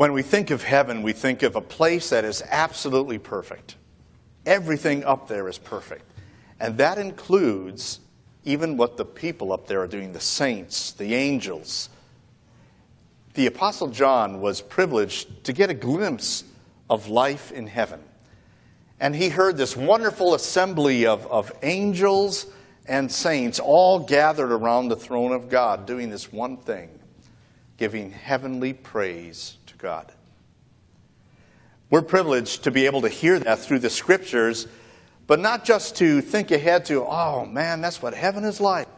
When we think of heaven, we think of a place that is absolutely perfect. Everything up there is perfect. And that includes even what the people up there are doing the saints, the angels. The Apostle John was privileged to get a glimpse of life in heaven. And he heard this wonderful assembly of, of angels and saints all gathered around the throne of God doing this one thing giving heavenly praise God. We're privileged to be able to hear that through the scriptures, but not just to think ahead to, oh man, that's what heaven is like,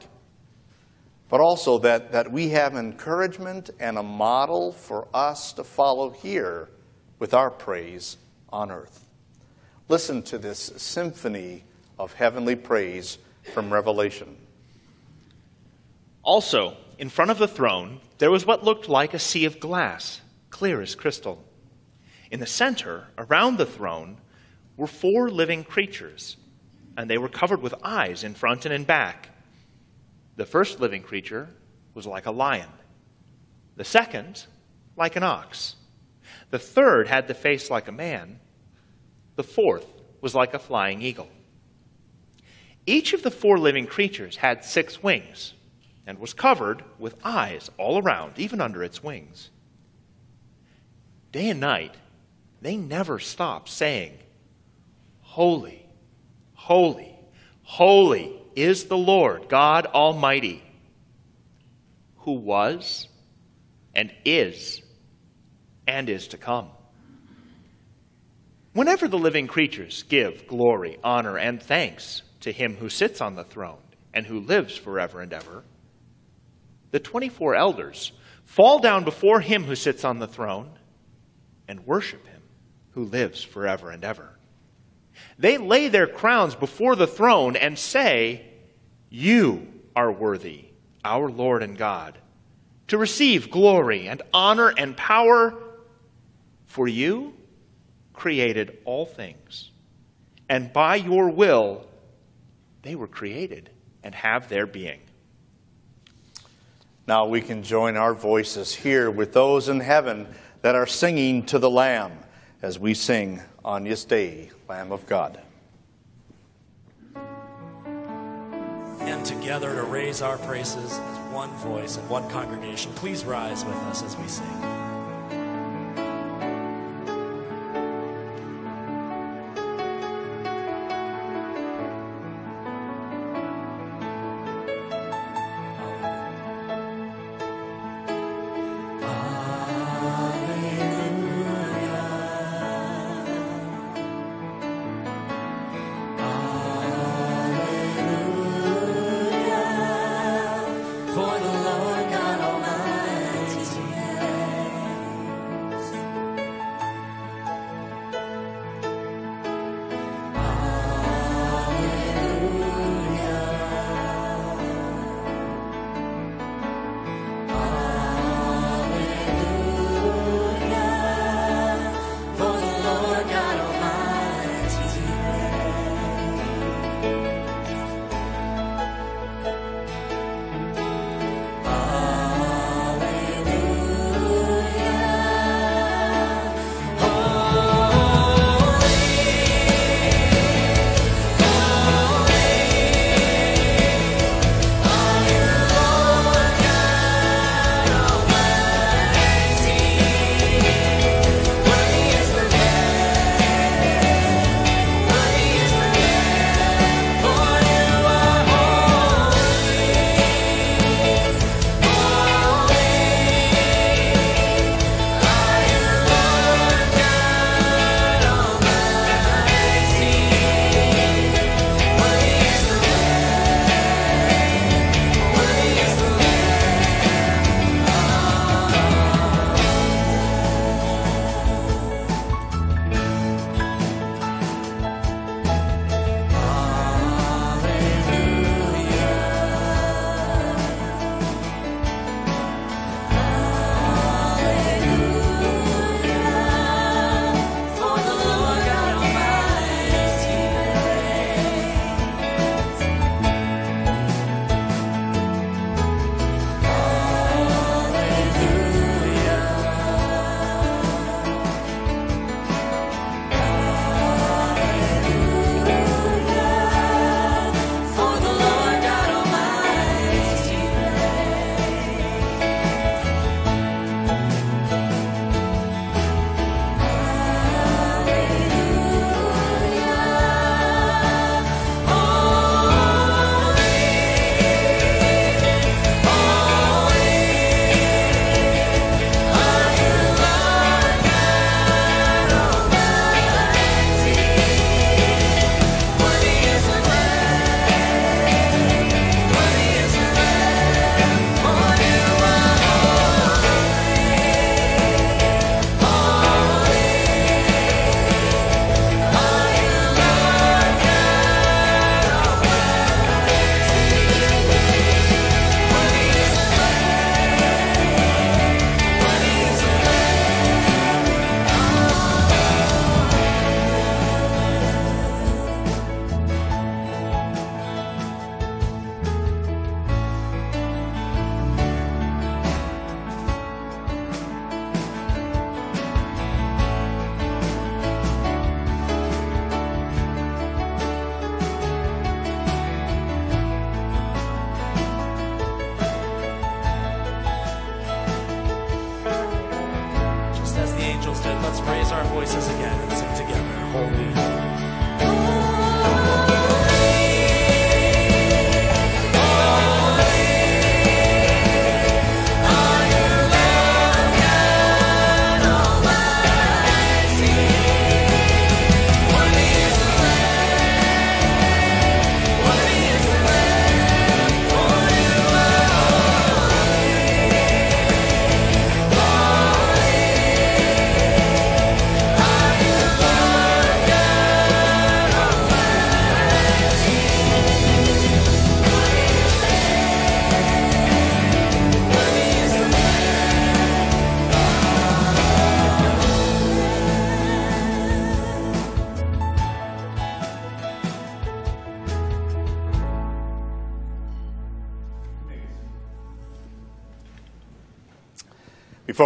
but also that, that we have encouragement and a model for us to follow here with our praise on earth. Listen to this symphony of heavenly praise from Revelation. Also, in front of the throne, there was what looked like a sea of glass, clear as crystal. In the center, around the throne, were four living creatures, and they were covered with eyes in front and in back. The first living creature was like a lion, the second, like an ox. The third had the face like a man, the fourth was like a flying eagle. Each of the four living creatures had six wings and was covered with eyes all around, even under its wings. Day and night, they never stopped saying, Holy, holy, holy is the Lord God Almighty, who was and is and is to come. Whenever the living creatures give glory, honor, and thanks to him who sits on the throne and who lives forever and ever, the 24 elders fall down before him who sits on the throne and worship him who lives forever and ever. They lay their crowns before the throne and say, You are worthy, our Lord and God, to receive glory and honor and power, for you created all things, and by your will they were created and have their being. Now we can join our voices here with those in heaven that are singing to the Lamb as we sing on this day, Lamb of God. And together to raise our praises as one voice and one congregation, please rise with us as we sing.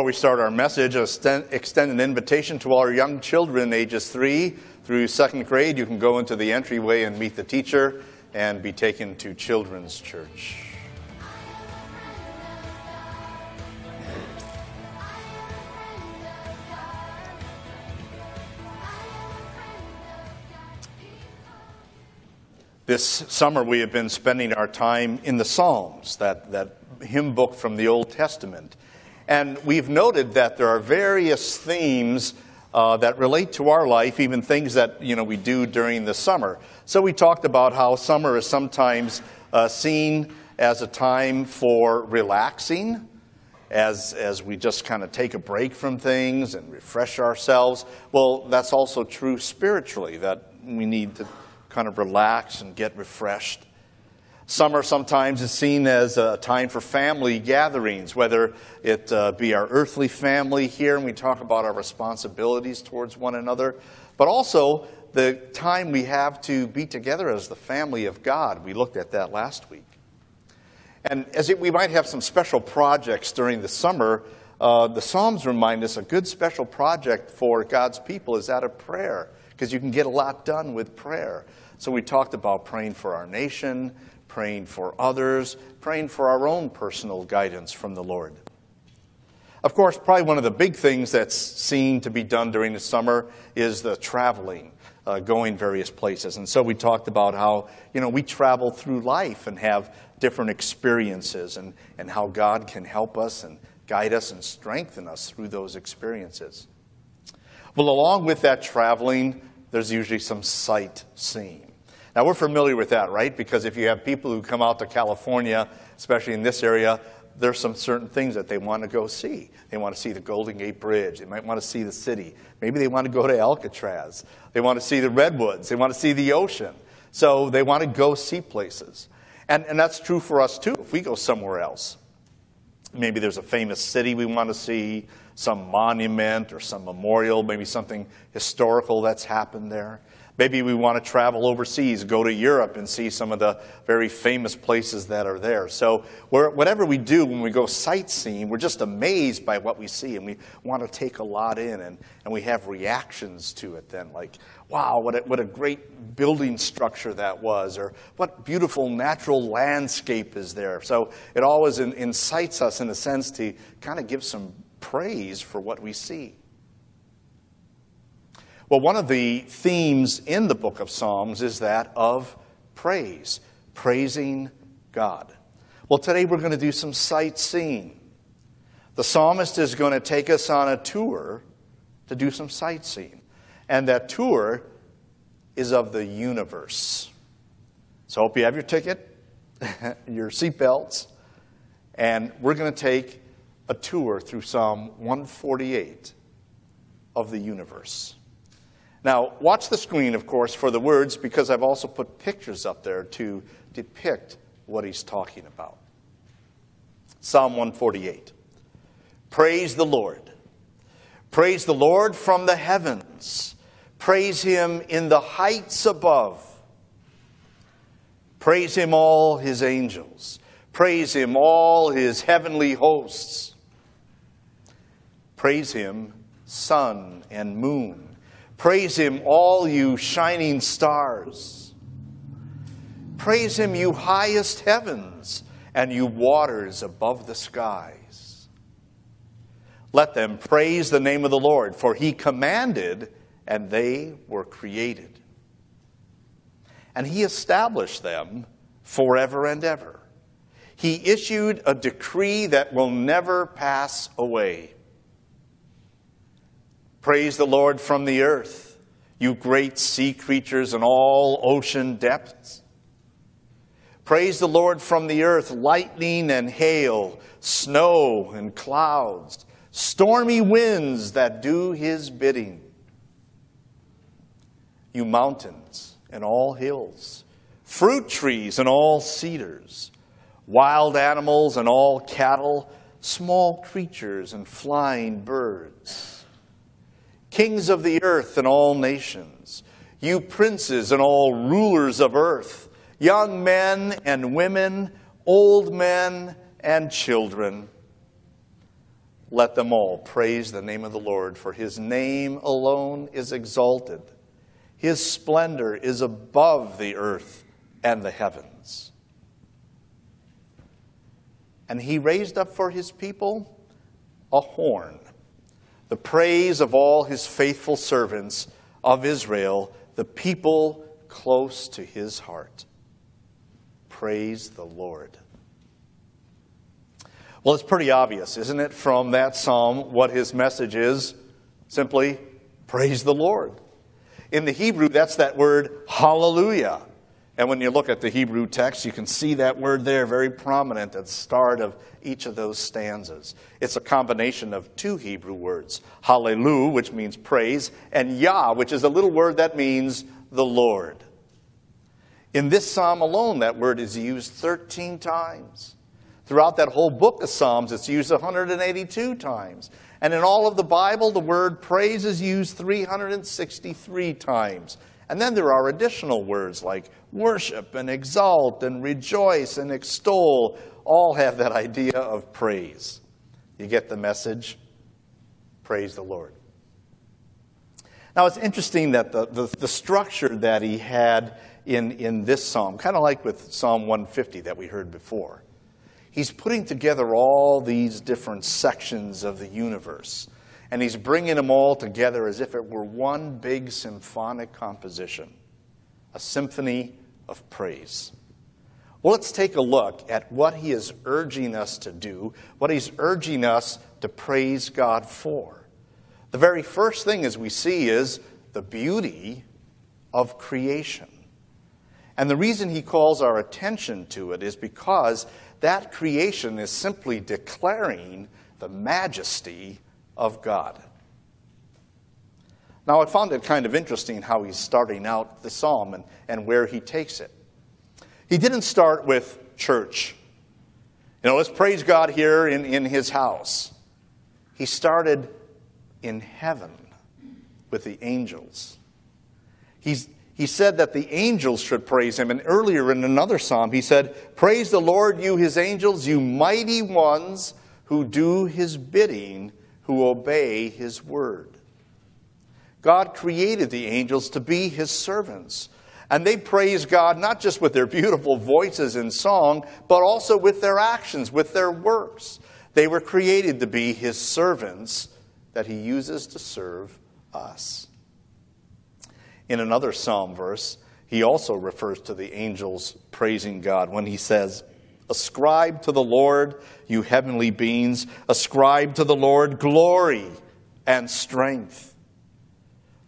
We start our message, extend, an invitation to all our young children, ages three through second grade. You can go into the entryway and meet the teacher and be taken to Children's Church. This summer, we have been spending our time in the Psalms, that, that hymn book from the Old Testament. And we've noted that there are various themes uh, that relate to our life, even things that you know, we do during the summer. So we talked about how summer is sometimes uh, seen as a time for relaxing, as, as we just kind of take a break from things and refresh ourselves. Well, that's also true spiritually, that we need to kind of relax and get refreshed. Summer sometimes is seen as a time for family gatherings, whether it uh, be our earthly family here, and we talk about our responsibilities towards one another, but also the time we have to be together as the family of God. We looked at that last week. And as it, we might have some special projects during the summer, uh, the Psalms remind us a good special project for God's people is that of prayer, because you can get a lot done with prayer. So we talked about praying for our nation, praying for others, praying for our own personal guidance from the Lord. Of course, probably one of the big things that's seen to be done during the summer is the traveling, uh, going various places. And so we talked about how, you know, we travel through life and have different experiences and, and how God can help us and guide us and strengthen us through those experiences. Well, along with that traveling, there's usually some sightseeing. Now, we're familiar with that, right? Because if you have people who come out to California, especially in this area, there's some certain things that they want to go see. They want to see the Golden Gate Bridge. They might want to see the city. Maybe they want to go to Alcatraz. They want to see the redwoods. They want to see the ocean. So they want to go see places. And, and that's true for us too. If we go somewhere else, maybe there's a famous city we want to see, some monument or some memorial, maybe something historical that's happened there. Maybe we want to travel overseas, go to Europe and see some of the very famous places that are there. So, whatever we do when we go sightseeing, we're just amazed by what we see and we want to take a lot in and, and we have reactions to it then, like, wow, what a, what a great building structure that was, or what beautiful natural landscape is there. So, it always incites us in a sense to kind of give some praise for what we see. Well, one of the themes in the book of Psalms is that of praise, praising God. Well, today we're going to do some sightseeing. The psalmist is going to take us on a tour to do some sightseeing. And that tour is of the universe. So I hope you have your ticket, your seatbelts, and we're going to take a tour through Psalm 148 of the universe. Now, watch the screen, of course, for the words because I've also put pictures up there to depict what he's talking about. Psalm 148. Praise the Lord. Praise the Lord from the heavens. Praise him in the heights above. Praise him, all his angels. Praise him, all his heavenly hosts. Praise him, sun and moon Praise him, all you shining stars. Praise him, you highest heavens and you waters above the skies. Let them praise the name of the Lord, for he commanded, and they were created. And he established them forever and ever. He issued a decree that will never pass away. Praise the Lord from the earth, you great sea creatures and all ocean depths. Praise the Lord from the earth, lightning and hail, snow and clouds, stormy winds that do his bidding. You mountains and all hills, fruit trees and all cedars, wild animals and all cattle, small creatures and flying birds, kings of the earth and all nations, you princes and all rulers of earth, young men and women, old men and children. Let them all praise the name of the Lord, for his name alone is exalted. His splendor is above the earth and the heavens. And he raised up for his people a horn, the praise of all his faithful servants of Israel, the people close to his heart. Praise the Lord. Well, it's pretty obvious, isn't it, from that psalm what his message is? Simply, praise the Lord. In the Hebrew, that's that word hallelujah. And when you look at the Hebrew text, you can see that word there very prominent at the start of each of those stanzas. It's a combination of two Hebrew words hallelujah, which means praise, and Yah, which is a little word that means the Lord. In this psalm alone, that word is used 13 times. Throughout that whole book of Psalms, it's used 182 times. And in all of the Bible, the word praise is used 363 times. And then there are additional words like worship and exalt and rejoice and extol, all have that idea of praise. You get the message? Praise the Lord. Now, it's interesting that the, the, the structure that he had in, in this psalm, kind of like with Psalm 150 that we heard before, he's putting together all these different sections of the universe. And he's bringing them all together as if it were one big symphonic composition, a symphony of praise. Well, let's take a look at what he is urging us to do, what he's urging us to praise God for. The very first thing, as we see, is the beauty of creation. And the reason he calls our attention to it is because that creation is simply declaring the majesty of God. Now, I found it kind of interesting how he's starting out the psalm and, and where he takes it. He didn't start with church. You know, let's praise God here in, in his house. He started in heaven with the angels. He's, he said that the angels should praise him. And earlier in another psalm, he said, Praise the Lord, you his angels, you mighty ones who do his bidding, who obey his word. God created the angels to be his servants. And they praise God not just with their beautiful voices in song, but also with their actions, with their works. They were created to be his servants that he uses to serve us. In another psalm verse, he also refers to the angels praising God when he says, Ascribe to the Lord, you heavenly beings, ascribe to the Lord glory and strength.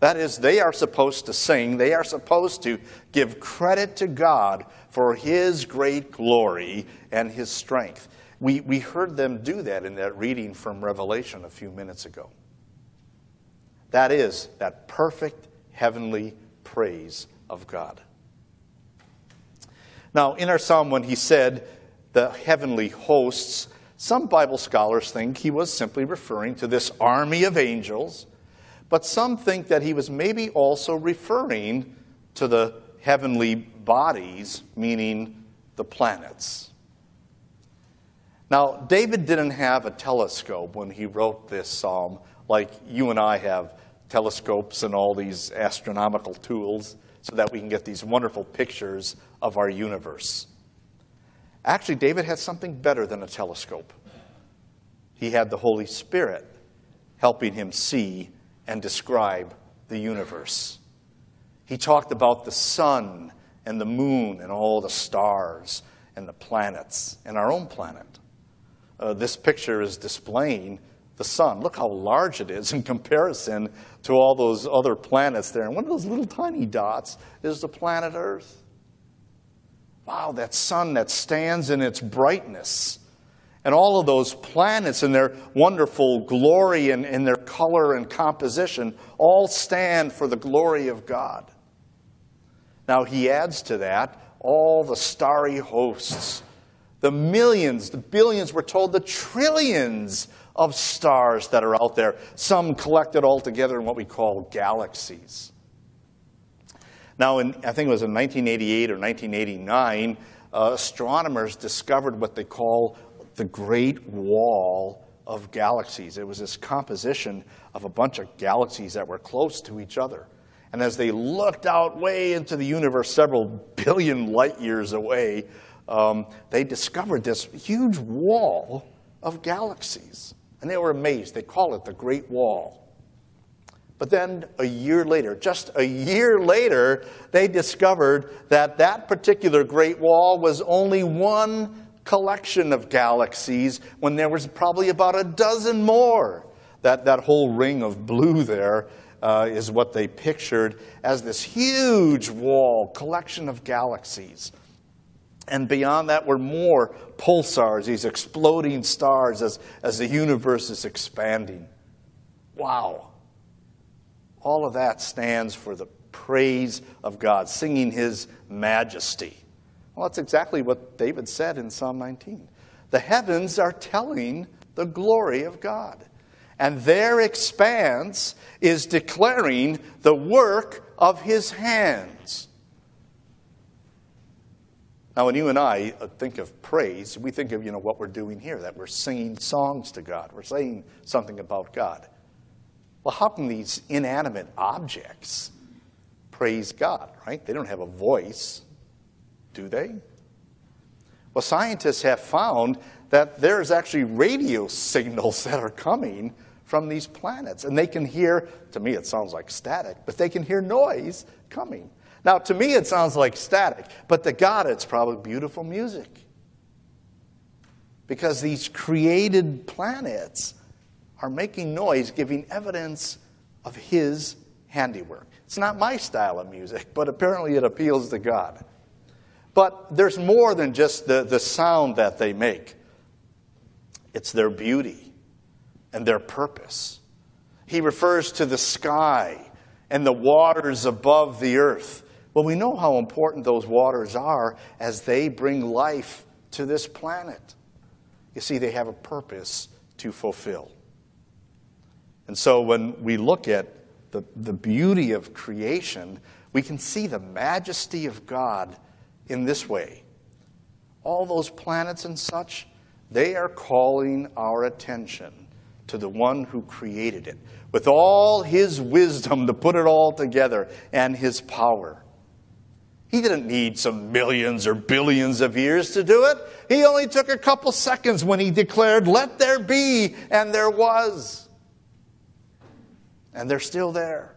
That is, they are supposed to sing, they are supposed to give credit to God for His great glory and His strength. We, we heard them do that in that reading from Revelation a few minutes ago. That is, that perfect heavenly praise of God. Now, in our psalm, when he said the heavenly hosts, some Bible scholars think he was simply referring to this army of angels, but some think that he was maybe also referring to the heavenly bodies, meaning the planets. Now, David didn't have a telescope when he wrote this psalm like you and I have telescopes and all these astronomical tools so that we can get these wonderful pictures of our universe. Actually, David had something better than a telescope. He had the Holy Spirit. helping him see and describe the universe. He talked about the sun and the moon and all the stars and the planets and our own planet. Uh, this picture is displaying the sun. Look how large it is in comparison to all those other planets there. And one of those little tiny dots is the planet Earth. Wow, that sun that stands in its brightness. And all of those planets and their wonderful glory and, and their color and composition all stand for the glory of God. Now, he adds to that all the starry hosts, the millions, the billions, we're told, the trillions of stars that are out there, some collected all together in what we call galaxies. Now, in, I think it was in 1988 or 1989, uh, astronomers discovered what they call the Great Wall of Galaxies. It was this composition of a bunch of galaxies that were close to each other. And as they looked out way into the universe, several billion light years away, um, they discovered this huge wall of galaxies. And they were amazed. They call it the Great Wall. But then a year later, just a year later, they discovered that that particular Great Wall was only one collection of galaxies when there was probably about a dozen more. That, that whole ring of blue there uh, is what they pictured as this huge wall, collection of galaxies. And beyond that were more pulsars, these exploding stars as, as the universe is expanding. Wow. All of that stands for the praise of God, singing His majesty. Well, that's exactly what David said in Psalm 19. The heavens are telling the glory of God and their expanse is declaring the work of his hands. Now, when you and I uh, think of praise, we think of you know what we're doing here, that we're singing songs to God, we're saying something about God. Well, how can these inanimate objects praise God, right? They don't have a voice, do they? Well, scientists have found that there's actually radio signals that are coming from these planets. And they can hear, to me it sounds like static, but they can hear noise coming. Now, to me it sounds like static, but to God it's probably beautiful music. Because these created planets are making noise, giving evidence of His handiwork. It's not my style of music, but apparently it appeals to God. But there's more than just the, the sound that they make, it's their beauty and their purpose. He refers to the sky and the waters above the earth. Well, we know how important those waters are as they bring life to this planet. You see, they have a purpose to fulfill. And so when we look at the, the beauty of creation, we can see the majesty of God in this way. All those planets and such, they are calling our attention to the one who created it, with all his wisdom to put it all together and his power. He didn't need some millions or billions of years to do it. He only took a couple seconds when he declared, Let there be, and there was. And they're still there.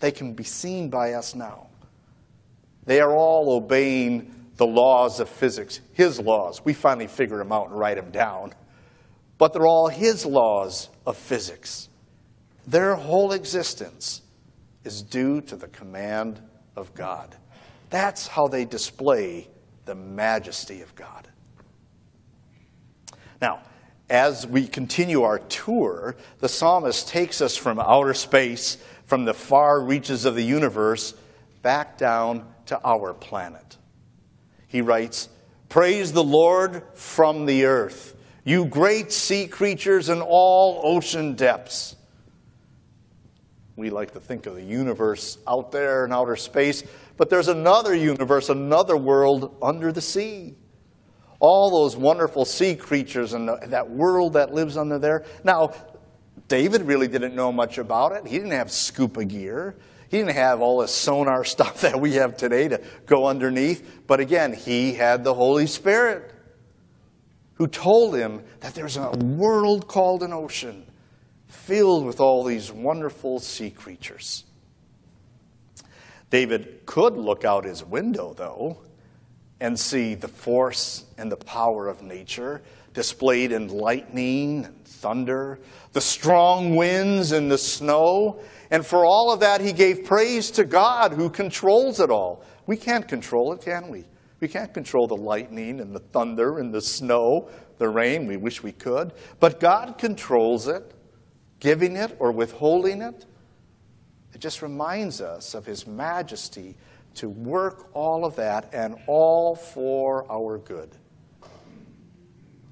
They can be seen by us now. They are all obeying the laws of physics, his laws. We finally figure them out and write them down but they're all his laws of physics. Their whole existence is due to the command of God. That's how they display the majesty of God. Now, as we continue our tour, the psalmist takes us from outer space, from the far reaches of the universe, back down to our planet. He writes, Praise the Lord from the earth you great sea creatures in all ocean depths. We like to think of the universe out there in outer space, but there's another universe, another world under the sea. All those wonderful sea creatures and that world that lives under there. Now, David really didn't know much about it. He didn't have scuba gear. He didn't have all this sonar stuff that we have today to go underneath. But again, he had the Holy Spirit who told him that there's a world called an ocean filled with all these wonderful sea creatures. David could look out his window, though, and see the force and the power of nature displayed in lightning thunder, the strong winds and the snow. And for all of that, he gave praise to God who controls it all. We can't control it, can we? We can't control the lightning and the thunder and the snow, the rain. We wish we could. But God controls it, giving it or withholding it. It just reminds us of His majesty to work all of that and all for our good.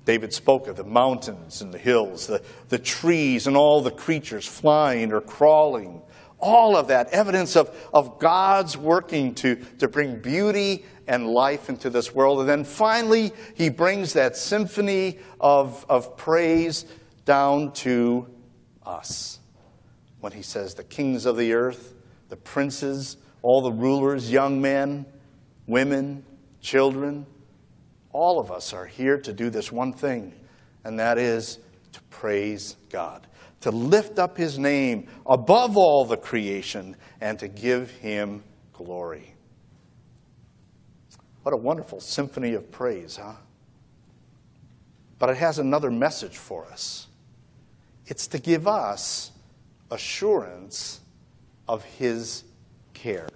David spoke of the mountains and the hills, the, the trees and all the creatures flying or crawling. All of that evidence of, of God's working to, to bring beauty and life into this world. And then finally, he brings that symphony of, of praise down to us when he says, The kings of the earth, the princes, all the rulers, young men, women, children, all of us are here to do this one thing, and that is to praise God, to lift up His name above all the creation, and to give Him glory. What a wonderful symphony of praise, huh? But it has another message for us it's to give us assurance of His care.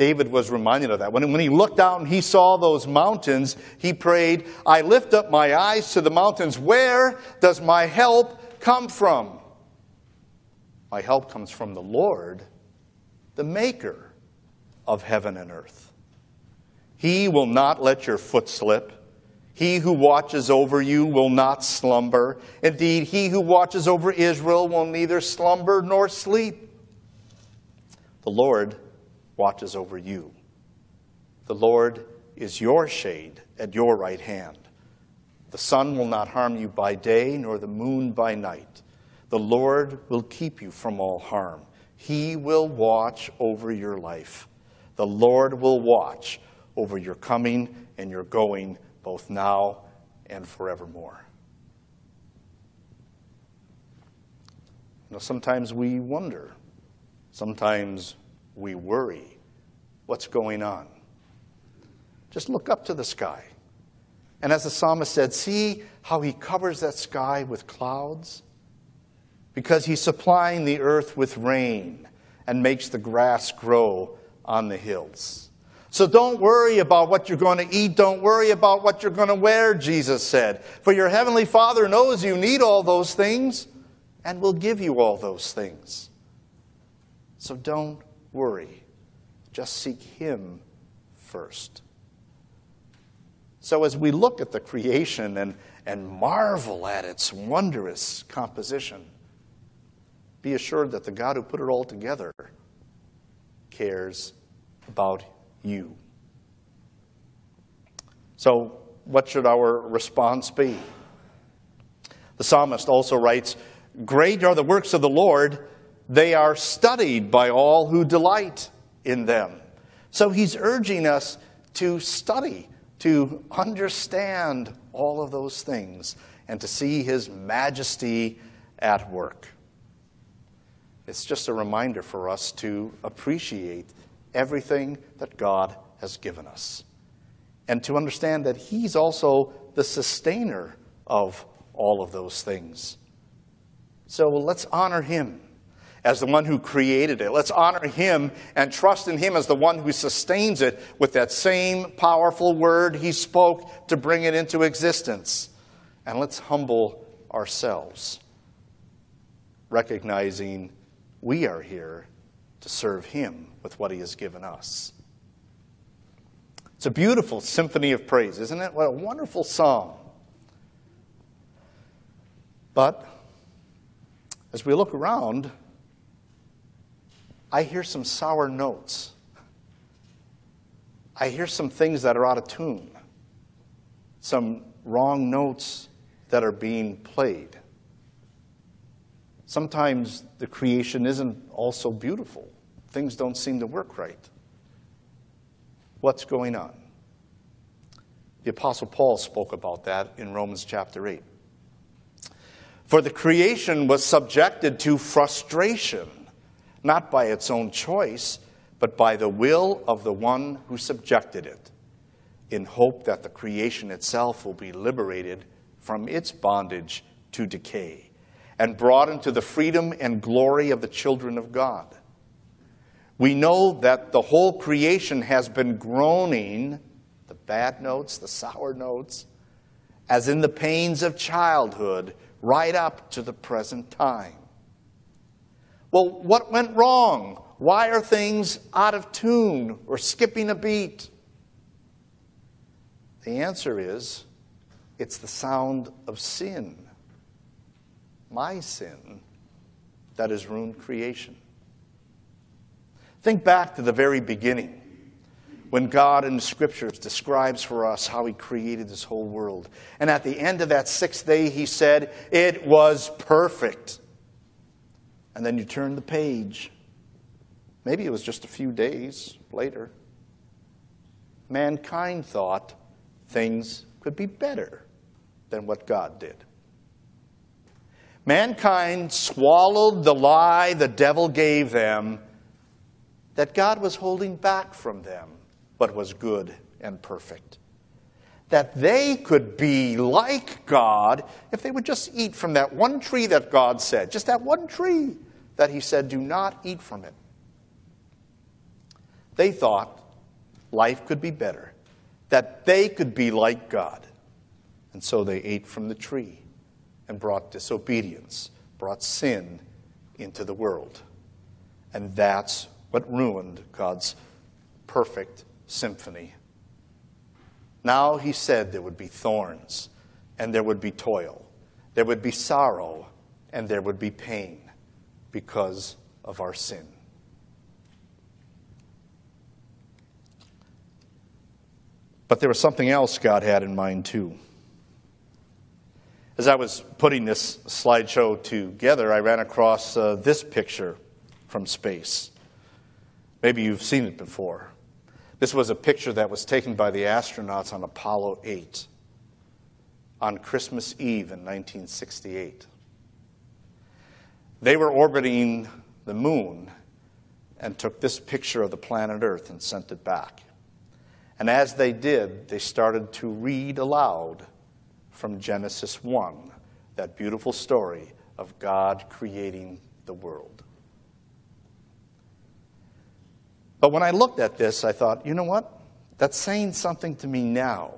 David was reminded of that. When, when he looked out and he saw those mountains, he prayed, I lift up my eyes to the mountains. Where does my help come from? My help comes from the Lord, the maker of heaven and earth. He will not let your foot slip. He who watches over you will not slumber. Indeed, he who watches over Israel will neither slumber nor sleep. The Lord watches over you. The Lord is your shade at your right hand. The sun will not harm you by day, nor the moon by night. The Lord will keep you from all harm. He will watch over your life. The Lord will watch over your coming and your going, both now and forevermore. Know, sometimes we wonder. Sometimes we worry what's going on. Just look up to the sky. And as the psalmist said, see how he covers that sky with clouds? Because he's supplying the earth with rain and makes the grass grow on the hills. So don't worry about what you're going to eat. Don't worry about what you're going to wear, Jesus said. For your heavenly Father knows you need all those things and will give you all those things. So don't worry. Just seek Him first. So, as we look at the creation and, and marvel at its wondrous composition, be assured that the God who put it all together cares about you. So, what should our response be? The psalmist also writes Great are the works of the Lord, they are studied by all who delight in them. So he's urging us to study, to understand all of those things, and to see his majesty at work. It's just a reminder for us to appreciate everything that God has given us and to understand that he's also the sustainer of all of those things. So let's honor him as the one who created it. Let's honor him and trust in him as the one who sustains it with that same powerful word he spoke to bring it into existence. And let's humble ourselves, recognizing we are here to serve him with what he has given us. It's a beautiful symphony of praise, isn't it? What a wonderful song. But as we look around, I hear some sour notes. I hear some things that are out of tune, some wrong notes that are being played. Sometimes the creation isn't also beautiful. Things don't seem to work right. What's going on? The Apostle Paul spoke about that in Romans chapter 8. For the creation was subjected to frustration, not by its own choice, but by the will of the one who subjected it, in hope that the creation itself will be liberated from its bondage to decay and brought into the freedom and glory of the children of God. We know that the whole creation has been groaning, the bad notes, the sour notes, as in the pains of childhood, right up to the present time. Well, what went wrong? Why are things out of tune or skipping a beat? The answer is it's the sound of sin, my sin, that has ruined creation. Think back to the very beginning when God in the scriptures describes for us how he created this whole world. And at the end of that sixth day, he said, It was perfect. And then you turn the page. Maybe it was just a few days later. Mankind thought things could be better than what God did. Mankind swallowed the lie the devil gave them that God was holding back from them what was good and perfect. That they could be like God if they would just eat from that one tree that God said, just that one tree that He said, do not eat from it. They thought life could be better, that they could be like God. And so they ate from the tree and brought disobedience, brought sin into the world. And that's what ruined God's perfect symphony. Now he said there would be thorns and there would be toil, there would be sorrow and there would be pain because of our sin. But there was something else God had in mind too. As I was putting this slideshow together, I ran across uh, this picture from space. Maybe you've seen it before. This was a picture that was taken by the astronauts on Apollo 8 on Christmas Eve in 1968. They were orbiting the moon and took this picture of the planet Earth and sent it back. And as they did, they started to read aloud from Genesis 1, that beautiful story of God creating the world. But when I looked at this, I thought, you know what? That's saying something to me now.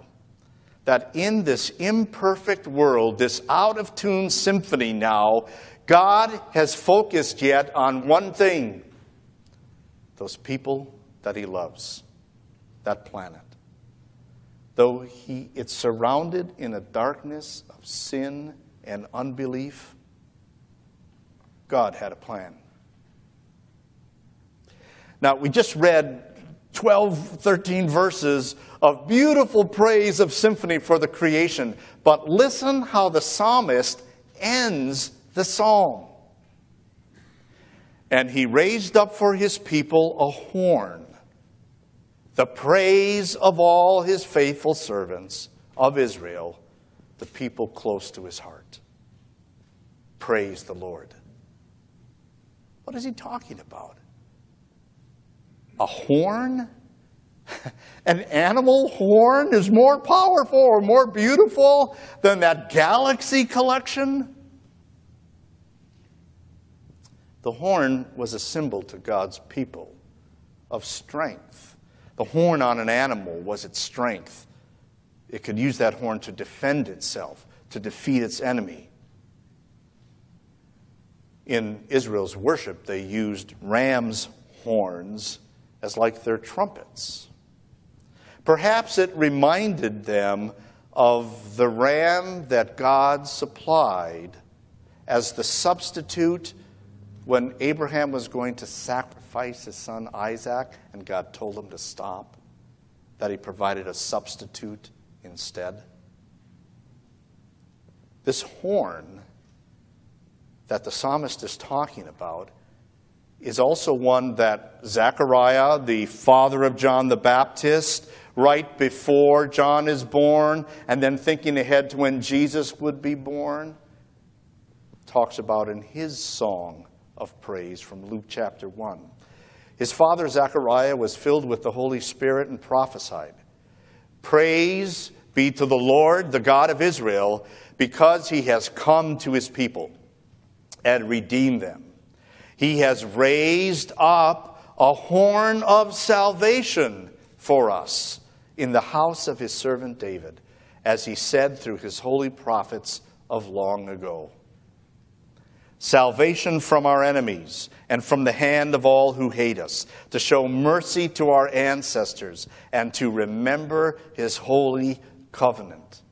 That in this imperfect world, this out of tune symphony now, God has focused yet on one thing those people that He loves, that planet. Though he, it's surrounded in a darkness of sin and unbelief, God had a plan. Now, we just read 12, 13 verses of beautiful praise of symphony for the creation, but listen how the psalmist ends the psalm. And he raised up for his people a horn, the praise of all his faithful servants of Israel, the people close to his heart. Praise the Lord. What is he talking about? A horn? An animal horn is more powerful or more beautiful than that galaxy collection? The horn was a symbol to God's people of strength. The horn on an animal was its strength. It could use that horn to defend itself, to defeat its enemy. In Israel's worship, they used ram's horns as like their trumpets. Perhaps it reminded them of the ram that God supplied as the substitute when Abraham was going to sacrifice his son Isaac and God told him to stop, that he provided a substitute instead. This horn that the psalmist is talking about is also one that Zechariah, the father of John the Baptist, right before John is born, and then thinking ahead to when Jesus would be born, talks about in his song of praise from Luke chapter 1. His father Zechariah was filled with the Holy Spirit and prophesied Praise be to the Lord, the God of Israel, because he has come to his people and redeemed them. He has raised up a horn of salvation for us in the house of his servant David, as he said through his holy prophets of long ago. Salvation from our enemies and from the hand of all who hate us, to show mercy to our ancestors and to remember his holy covenant.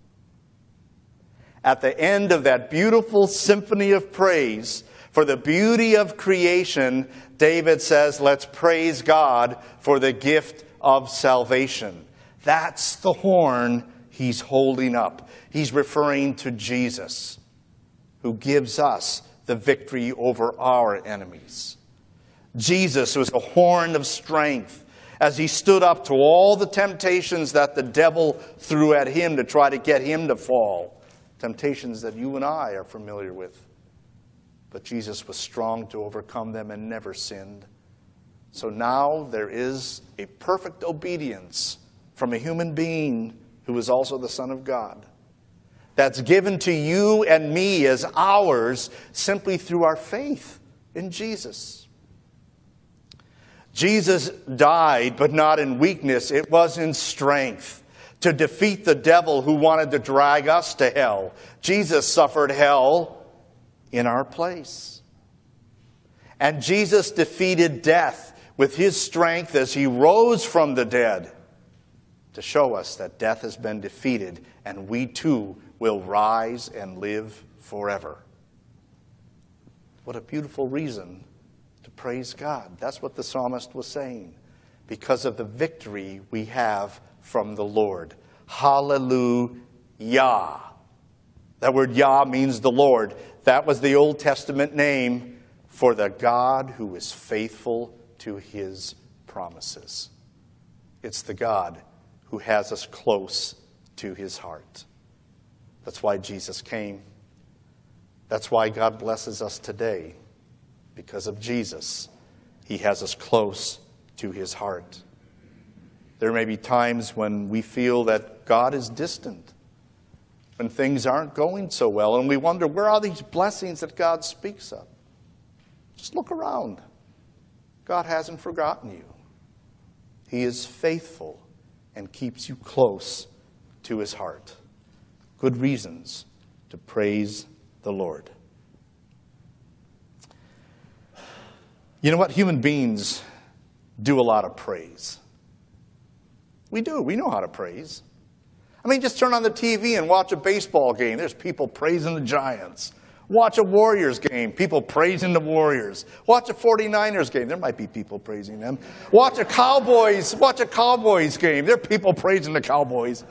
At the end of that beautiful symphony of praise for the beauty of creation, David says, Let's praise God for the gift of salvation. That's the horn he's holding up. He's referring to Jesus, who gives us the victory over our enemies. Jesus was a horn of strength as he stood up to all the temptations that the devil threw at him to try to get him to fall. Temptations that you and I are familiar with. But Jesus was strong to overcome them and never sinned. So now there is a perfect obedience from a human being who is also the Son of God. That's given to you and me as ours simply through our faith in Jesus. Jesus died, but not in weakness, it was in strength to defeat the devil who wanted to drag us to hell. Jesus suffered hell in our place. And Jesus defeated death with his strength as he rose from the dead to show us that death has been defeated and we too will rise and live forever. What a beautiful reason to Praise God. That's what the psalmist was saying. Because of the victory we have from the Lord. Hallelujah. That word Yah means the Lord. That was the Old Testament name for the God who is faithful to his promises. It's the God who has us close to his heart. That's why Jesus came. That's why God blesses us today because of Jesus, He has us close to His heart. There may be times when we feel that God is distant, when things aren't going so well, and we wonder where are these blessings that God speaks of? Just look around. God hasn't forgotten you. He is faithful and keeps you close to his heart. Good reasons to praise the Lord. You know what? Human beings do a lot of praise. We do. We know how to praise. I mean, just turn on the TV and watch a baseball game. There's people praising the Giants. Watch a Warriors game, people praising the Warriors. Watch a 49ers game, there might be people praising them. Watch a Cowboys, watch a Cowboys game, there are people praising the Cowboys.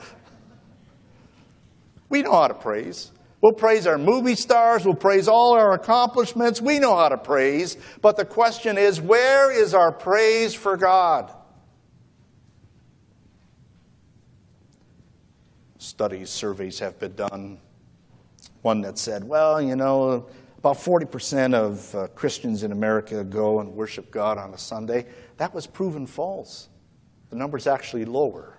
We know how to praise. We'll praise our movie stars. We'll praise all our accomplishments. We know how to praise. But the question is where is our praise for God? Studies, surveys have been done. One that said, well, you know, about 40% of uh, Christians in America go and worship God on a Sunday. That was proven false. The number's actually lower.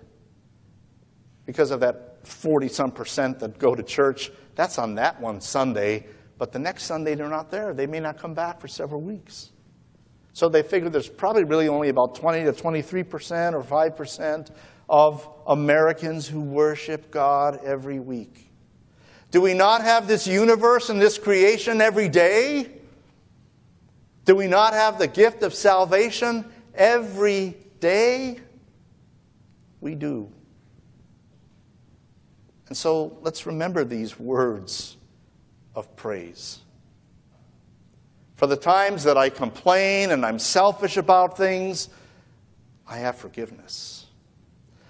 Because of that 40 some percent that go to church, that's on that one Sunday, but the next Sunday they're not there. They may not come back for several weeks. So they figured there's probably really only about 20 to 23% or 5% of Americans who worship God every week. Do we not have this universe and this creation every day? Do we not have the gift of salvation every day? We do. And so let's remember these words of praise. For the times that I complain and I'm selfish about things, I have forgiveness.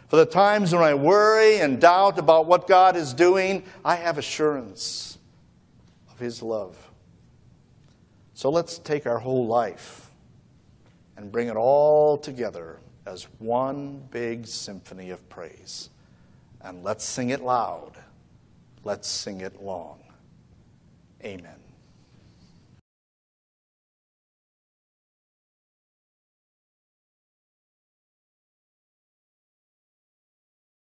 For the times when I worry and doubt about what God is doing, I have assurance of His love. So let's take our whole life and bring it all together as one big symphony of praise. And let's sing it loud. Let's sing it long. Amen.